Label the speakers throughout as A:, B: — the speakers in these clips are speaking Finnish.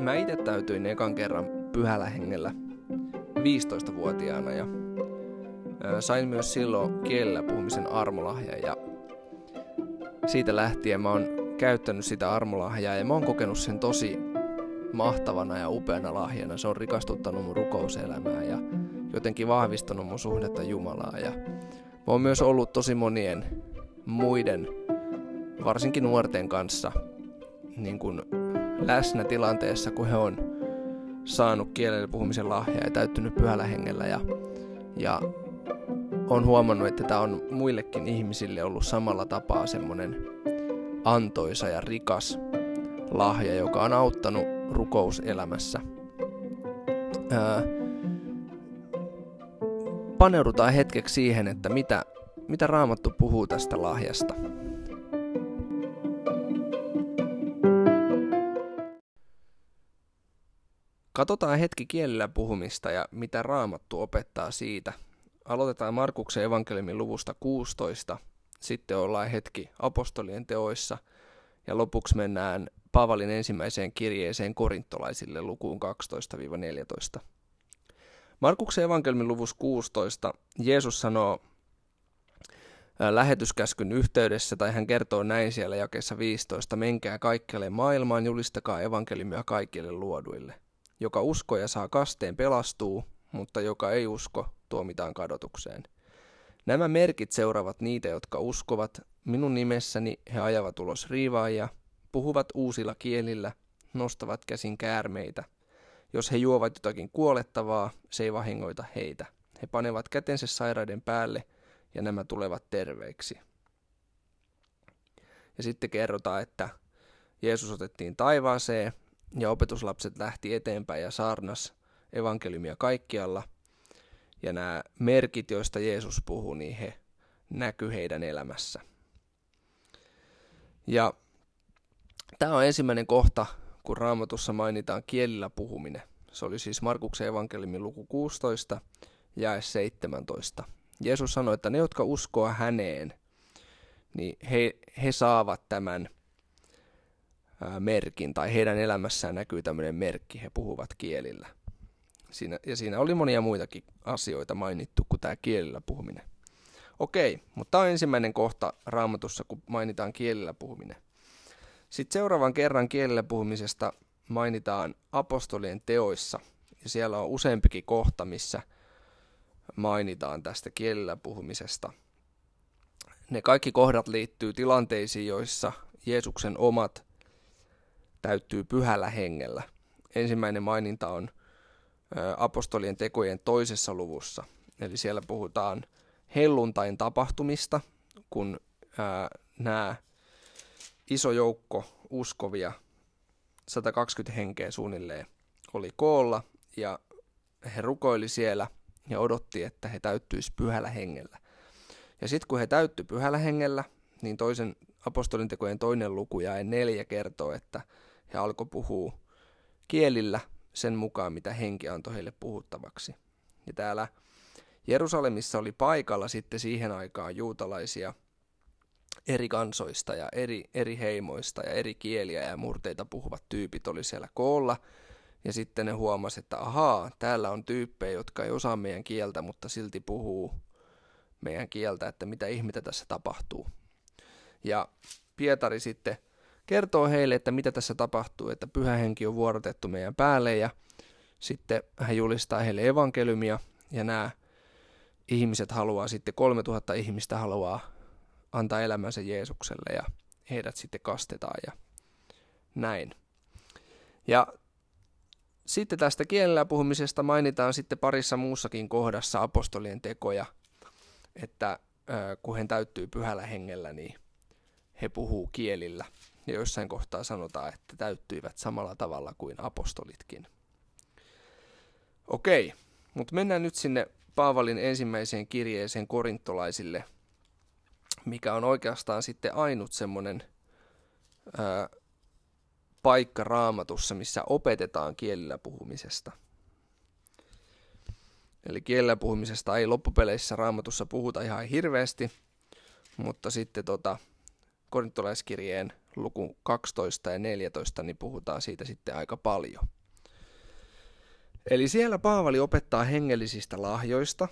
A: Mä itse täytyin ekan kerran pyhällä hengellä 15-vuotiaana ja sain myös silloin kielellä puhumisen armolahja ja siitä lähtien mä oon käyttänyt sitä armolahjaa ja mä oon kokenut sen tosi mahtavana ja upeana lahjana. Se on rikastuttanut mun rukouselämää ja jotenkin vahvistanut mun suhdetta Jumalaa. Ja oon myös ollut tosi monien muiden, varsinkin nuorten kanssa, niin kuin läsnä tilanteessa, kun he on saanut kielellä puhumisen lahjaa ja täyttynyt pyhällä hengellä. Ja, ja on huomannut, että tämä on muillekin ihmisille ollut samalla tapaa semmoinen antoisa ja rikas lahja, joka on auttanut rukouselämässä. Ää, paneudutaan hetkeksi siihen, että mitä, mitä Raamattu puhuu tästä lahjasta. Katsotaan hetki kielellä puhumista ja mitä Raamattu opettaa siitä. Aloitetaan Markuksen evankeliumin luvusta 16, sitten ollaan hetki apostolien teoissa ja lopuksi mennään Paavalin ensimmäiseen kirjeeseen korintolaisille lukuun 12-14. Markuksen evankelmin luvussa 16 Jeesus sanoo lähetyskäskyn yhteydessä, tai hän kertoo näin siellä jakeessa 15, menkää kaikkialle maailmaan, julistakaa evankeliumia kaikille luoduille. Joka uskoo ja saa kasteen pelastuu, mutta joka ei usko, tuomitaan kadotukseen. Nämä merkit seuraavat niitä, jotka uskovat. Minun nimessäni he ajavat ulos riivaajia, puhuvat uusilla kielillä, nostavat käsin käärmeitä. Jos he juovat jotakin kuolettavaa, se ei vahingoita heitä. He panevat kätensä sairaiden päälle ja nämä tulevat terveiksi. Ja sitten kerrotaan, että Jeesus otettiin taivaaseen ja opetuslapset lähti eteenpäin ja saarnas evankeliumia kaikkialla. Ja nämä merkit, joista Jeesus puhuu, niin he näkyy heidän elämässä. Ja Tämä on ensimmäinen kohta, kun raamatussa mainitaan kielillä puhuminen. Se oli siis Markuksen evankeliumin luku 16, ja 17. Jeesus sanoi, että ne, jotka uskoa häneen, niin he, he saavat tämän ää, merkin, tai heidän elämässään näkyy tämmöinen merkki, he puhuvat kielillä. Siinä, ja siinä oli monia muitakin asioita mainittu kuin tämä kielillä puhuminen. Okei, mutta tämä on ensimmäinen kohta raamatussa, kun mainitaan kielillä puhuminen. Sitten seuraavan kerran kielellä puhumisesta mainitaan apostolien teoissa. Ja siellä on useampikin kohta, missä mainitaan tästä kielellä puhumisesta. Ne kaikki kohdat liittyy tilanteisiin, joissa Jeesuksen omat täyttyy pyhällä hengellä. Ensimmäinen maininta on apostolien tekojen toisessa luvussa. Eli siellä puhutaan helluntain tapahtumista, kun nämä iso joukko uskovia, 120 henkeä suunnilleen, oli koolla ja he rukoili siellä ja odotti, että he täyttyisi pyhällä hengellä. Ja sitten kun he täyttyi pyhällä hengellä, niin toisen apostolintekojen toinen luku ja neljä kertoo, että he alkoi puhua kielillä sen mukaan, mitä henki antoi heille puhuttavaksi. Ja täällä Jerusalemissa oli paikalla sitten siihen aikaan juutalaisia eri kansoista ja eri, eri heimoista ja eri kieliä ja murteita puhuvat tyypit oli siellä koolla. Ja sitten ne huomasi, että ahaa, täällä on tyyppejä, jotka ei osaa meidän kieltä, mutta silti puhuu meidän kieltä, että mitä ihmettä tässä tapahtuu. Ja Pietari sitten kertoo heille, että mitä tässä tapahtuu, että pyhä henki on vuorotettu meidän päälle ja sitten hän julistaa heille evankeliumia ja nämä ihmiset haluaa sitten, 3000 ihmistä haluaa antaa elämänsä Jeesukselle ja heidät sitten kastetaan ja näin. Ja sitten tästä kielellä puhumisesta mainitaan sitten parissa muussakin kohdassa apostolien tekoja, että kun he täyttyy pyhällä hengellä, niin he puhuu kielillä. Ja jossain kohtaa sanotaan, että täyttyivät samalla tavalla kuin apostolitkin. Okei, mutta mennään nyt sinne Paavalin ensimmäiseen kirjeeseen korintolaisille – mikä on oikeastaan sitten ainut semmoinen paikka raamatussa, missä opetetaan kielellä puhumisesta. Eli kielellä puhumisesta ei loppupeleissä raamatussa puhuta ihan hirveästi, mutta sitten tota, korintolaiskirjeen luku 12 ja 14, niin puhutaan siitä sitten aika paljon. Eli siellä Paavali opettaa hengellisistä lahjoista.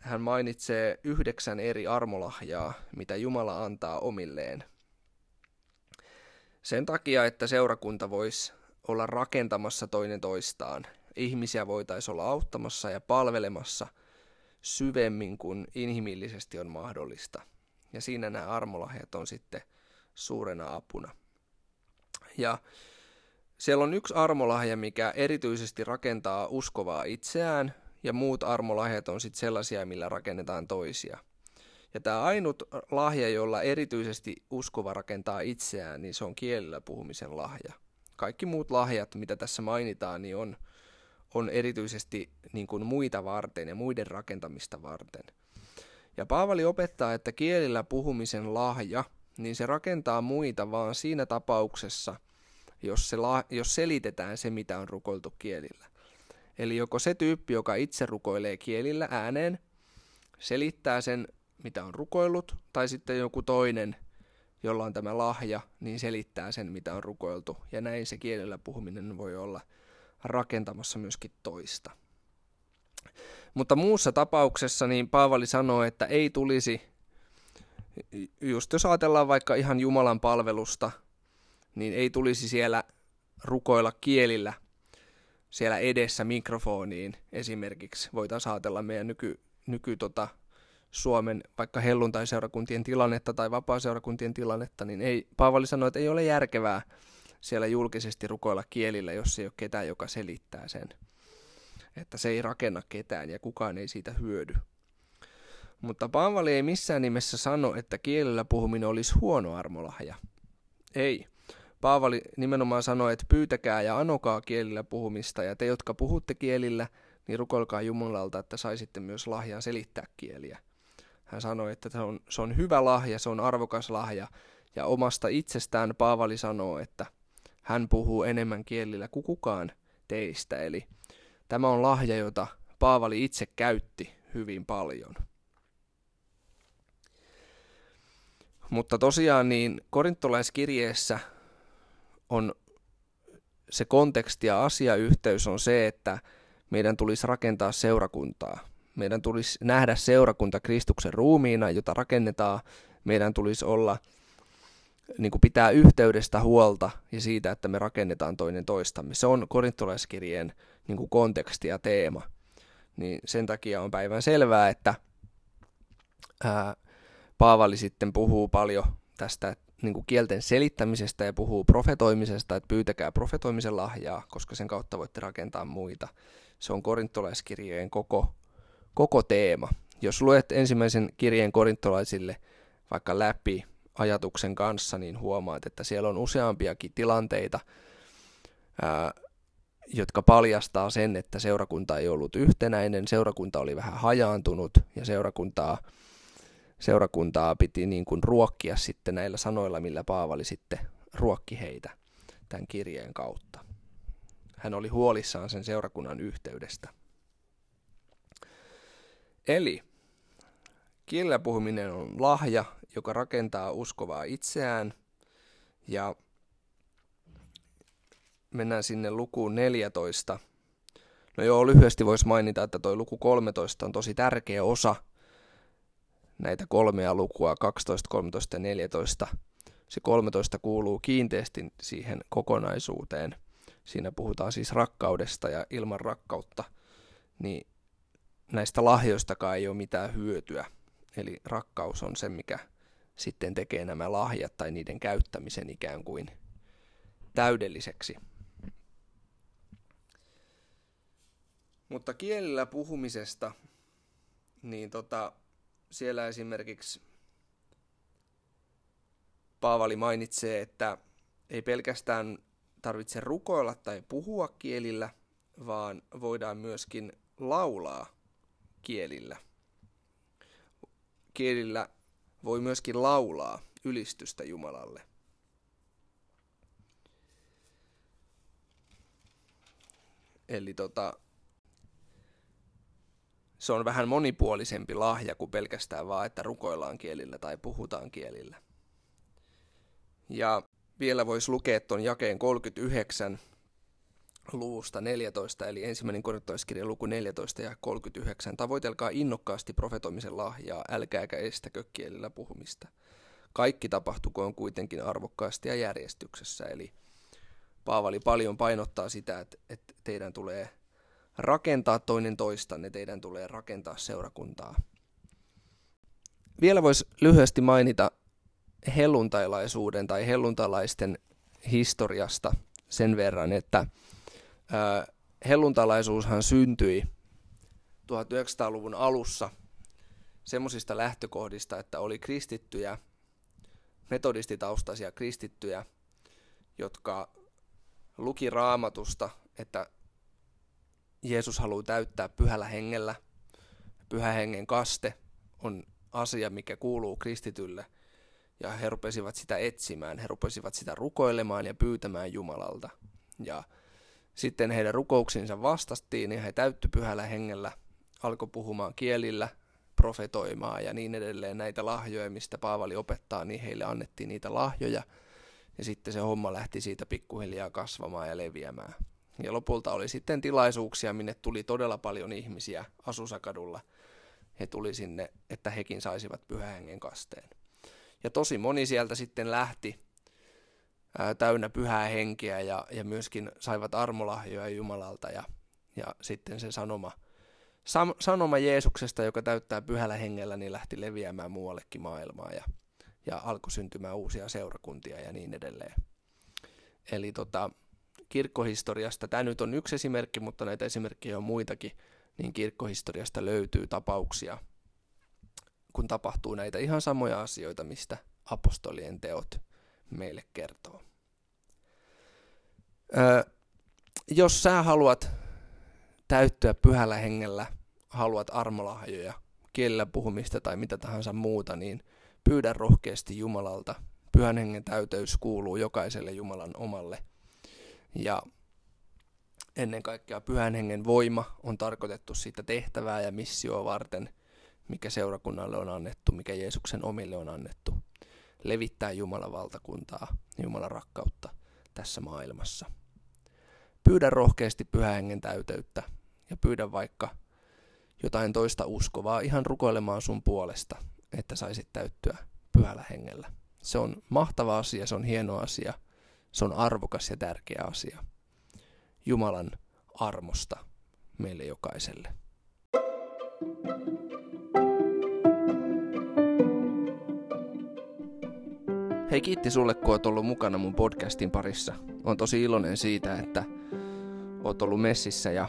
A: Hän mainitsee yhdeksän eri armolahjaa, mitä Jumala antaa omilleen. Sen takia, että seurakunta voisi olla rakentamassa toinen toistaan. Ihmisiä voitaisiin olla auttamassa ja palvelemassa syvemmin kuin inhimillisesti on mahdollista. Ja siinä nämä armolahjat on sitten suurena apuna. Ja siellä on yksi armolahja, mikä erityisesti rakentaa uskovaa itseään, ja muut armolahjat on sitten sellaisia, millä rakennetaan toisia. Ja tämä ainut lahja, jolla erityisesti uskova rakentaa itseään, niin se on kielellä puhumisen lahja. Kaikki muut lahjat, mitä tässä mainitaan, niin on, on erityisesti niin kuin muita varten ja muiden rakentamista varten. Ja Paavali opettaa, että kielillä puhumisen lahja, niin se rakentaa muita vaan siinä tapauksessa, jos, se la, jos selitetään se, mitä on rukoiltu kielillä. Eli joko se tyyppi, joka itse rukoilee kielillä ääneen, selittää sen, mitä on rukoillut, tai sitten joku toinen, jolla on tämä lahja, niin selittää sen, mitä on rukoiltu. Ja näin se kielellä puhuminen voi olla rakentamassa myöskin toista. Mutta muussa tapauksessa niin Paavali sanoo, että ei tulisi, just jos ajatellaan vaikka ihan Jumalan palvelusta, niin ei tulisi siellä rukoilla kielillä siellä edessä mikrofoniin esimerkiksi. Voitaisiin ajatella meidän nyky, nyky tota, Suomen vaikka helluntai-seurakuntien tilannetta tai vapaa-seurakuntien tilannetta, niin ei, Paavali sanoi, että ei ole järkevää siellä julkisesti rukoilla kielillä, jos ei ole ketään, joka selittää sen. Että se ei rakenna ketään ja kukaan ei siitä hyödy. Mutta Paavali ei missään nimessä sano, että kielellä puhuminen olisi huono armolahja. Ei. Paavali nimenomaan sanoi, että pyytäkää ja anokaa kielillä puhumista, ja te, jotka puhutte kielillä, niin rukoilkaa Jumalalta, että saisitte myös lahjaa selittää kieliä. Hän sanoi, että se on, se on hyvä lahja, se on arvokas lahja, ja omasta itsestään Paavali sanoo, että hän puhuu enemmän kielillä kuin kukaan teistä. Eli tämä on lahja, jota Paavali itse käytti hyvin paljon. Mutta tosiaan niin korintolaiskirjeessä on se konteksti ja asiayhteys on se, että meidän tulisi rakentaa seurakuntaa. Meidän tulisi nähdä seurakunta Kristuksen ruumiina, jota rakennetaan. Meidän tulisi olla, niin kuin pitää yhteydestä huolta ja siitä, että me rakennetaan toinen toistamme. Se on korintolaiskirjeen niin kuin konteksti ja teema. Niin sen takia on päivän selvää, että ää, Paavali sitten puhuu paljon tästä niin kuin kielten selittämisestä ja puhuu profetoimisesta, että pyytäkää profetoimisen lahjaa, koska sen kautta voitte rakentaa muita. Se on korintolaiskirjeen koko, koko teema. Jos luet ensimmäisen kirjeen korintolaisille vaikka läpi ajatuksen kanssa, niin huomaat, että siellä on useampiakin tilanteita, ää, jotka paljastaa sen, että seurakunta ei ollut yhtenäinen, seurakunta oli vähän hajaantunut ja seurakuntaa seurakuntaa piti niin kuin ruokkia sitten näillä sanoilla, millä Paavali sitten ruokki heitä tämän kirjeen kautta. Hän oli huolissaan sen seurakunnan yhteydestä. Eli kielellä puhuminen on lahja, joka rakentaa uskovaa itseään. Ja mennään sinne lukuun 14. No joo, lyhyesti voisi mainita, että tuo luku 13 on tosi tärkeä osa – näitä kolmea lukua, 12, 13 ja 14. Se 13 kuuluu kiinteästi siihen kokonaisuuteen. Siinä puhutaan siis rakkaudesta ja ilman rakkautta, niin näistä lahjoistakaan ei ole mitään hyötyä. Eli rakkaus on se, mikä sitten tekee nämä lahjat tai niiden käyttämisen ikään kuin täydelliseksi. Mutta kielellä puhumisesta, niin tota, siellä esimerkiksi Paavali mainitsee, että ei pelkästään tarvitse rukoilla tai puhua kielillä, vaan voidaan myöskin laulaa kielillä. Kielillä voi myöskin laulaa ylistystä Jumalalle. Eli tota, se on vähän monipuolisempi lahja kuin pelkästään vaan, että rukoillaan kielillä tai puhutaan kielillä. Ja vielä voisi lukea tuon jakeen 39 luvusta 14, eli ensimmäinen korintolaiskirja luku 14 ja 39. Tavoitelkaa innokkaasti profetoimisen lahjaa, älkääkä estäkö kielillä puhumista. Kaikki tapahtukoon kuitenkin arvokkaasti ja järjestyksessä, eli Paavali paljon painottaa sitä, että, että teidän tulee rakentaa toinen toistanne, teidän tulee rakentaa seurakuntaa. Vielä voisi lyhyesti mainita helluntailaisuuden tai helluntalaisten historiasta sen verran, että helluntalaisuushan syntyi 1900-luvun alussa semmoisista lähtökohdista, että oli kristittyjä, metodistitaustaisia kristittyjä, jotka luki raamatusta, että Jeesus haluaa täyttää pyhällä hengellä. Pyhä hengen kaste on asia, mikä kuuluu kristitylle. Ja he rupesivat sitä etsimään, he rupesivat sitä rukoilemaan ja pyytämään Jumalalta. Ja sitten heidän rukouksinsa vastastiin ja he täytty pyhällä hengellä, alkoi puhumaan kielillä, profetoimaan ja niin edelleen näitä lahjoja, mistä Paavali opettaa, niin heille annettiin niitä lahjoja. Ja sitten se homma lähti siitä pikkuhiljaa kasvamaan ja leviämään. Ja lopulta oli sitten tilaisuuksia, minne tuli todella paljon ihmisiä Asusakadulla. He tuli sinne, että hekin saisivat pyhähengen kasteen. Ja tosi moni sieltä sitten lähti ää, täynnä pyhää henkeä ja, ja myöskin saivat armolahjoja Jumalalta. Ja, ja sitten se sanoma, sam, sanoma Jeesuksesta, joka täyttää pyhällä hengellä, niin lähti leviämään muuallekin maailmaa ja, ja alkoi syntymään uusia seurakuntia ja niin edelleen. Eli tota, kirkkohistoriasta, tämä nyt on yksi esimerkki, mutta näitä esimerkkejä on muitakin, niin kirkkohistoriasta löytyy tapauksia, kun tapahtuu näitä ihan samoja asioita, mistä apostolien teot meille kertoo. Öö, jos sä haluat täyttyä pyhällä hengellä, haluat armolahjoja, kielellä puhumista tai mitä tahansa muuta, niin pyydä rohkeasti Jumalalta. Pyhän hengen täyteys kuuluu jokaiselle Jumalan omalle ja ennen kaikkea pyhän hengen voima on tarkoitettu siitä tehtävää ja missioa varten, mikä seurakunnalle on annettu, mikä Jeesuksen omille on annettu. Levittää Jumalan valtakuntaa, Jumalan rakkautta tässä maailmassa. Pyydä rohkeasti pyhän hengen täyteyttä ja pyydä vaikka jotain toista uskovaa ihan rukoilemaan sun puolesta, että saisit täyttyä pyhällä hengellä. Se on mahtava asia, se on hieno asia – se on arvokas ja tärkeä asia. Jumalan armosta meille jokaiselle. Hei kiitti sulle, kun oot ollut mukana mun podcastin parissa. On tosi iloinen siitä, että oot ollut messissä ja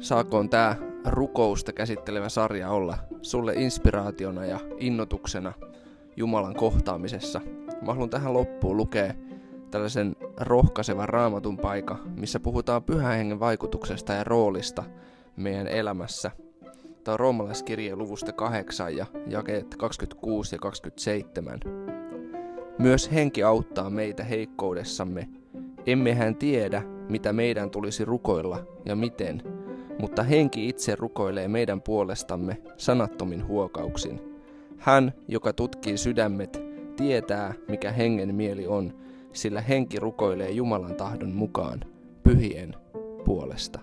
A: saakoon tää rukousta käsittelevä sarja olla sulle inspiraationa ja innotuksena Jumalan kohtaamisessa. Mä haluan tähän loppuun lukea tällaisen rohkaisevan raamatun paikka, missä puhutaan pyhän hengen vaikutuksesta ja roolista meidän elämässä. Tämä on roomalaiskirje luvusta 8 ja jakeet 26 ja 27. Myös henki auttaa meitä heikkoudessamme. Emmehän tiedä, mitä meidän tulisi rukoilla ja miten, mutta henki itse rukoilee meidän puolestamme sanattomin huokauksin. Hän, joka tutkii sydämet, tietää, mikä hengen mieli on, sillä henki rukoilee Jumalan tahdon mukaan pyhien puolesta.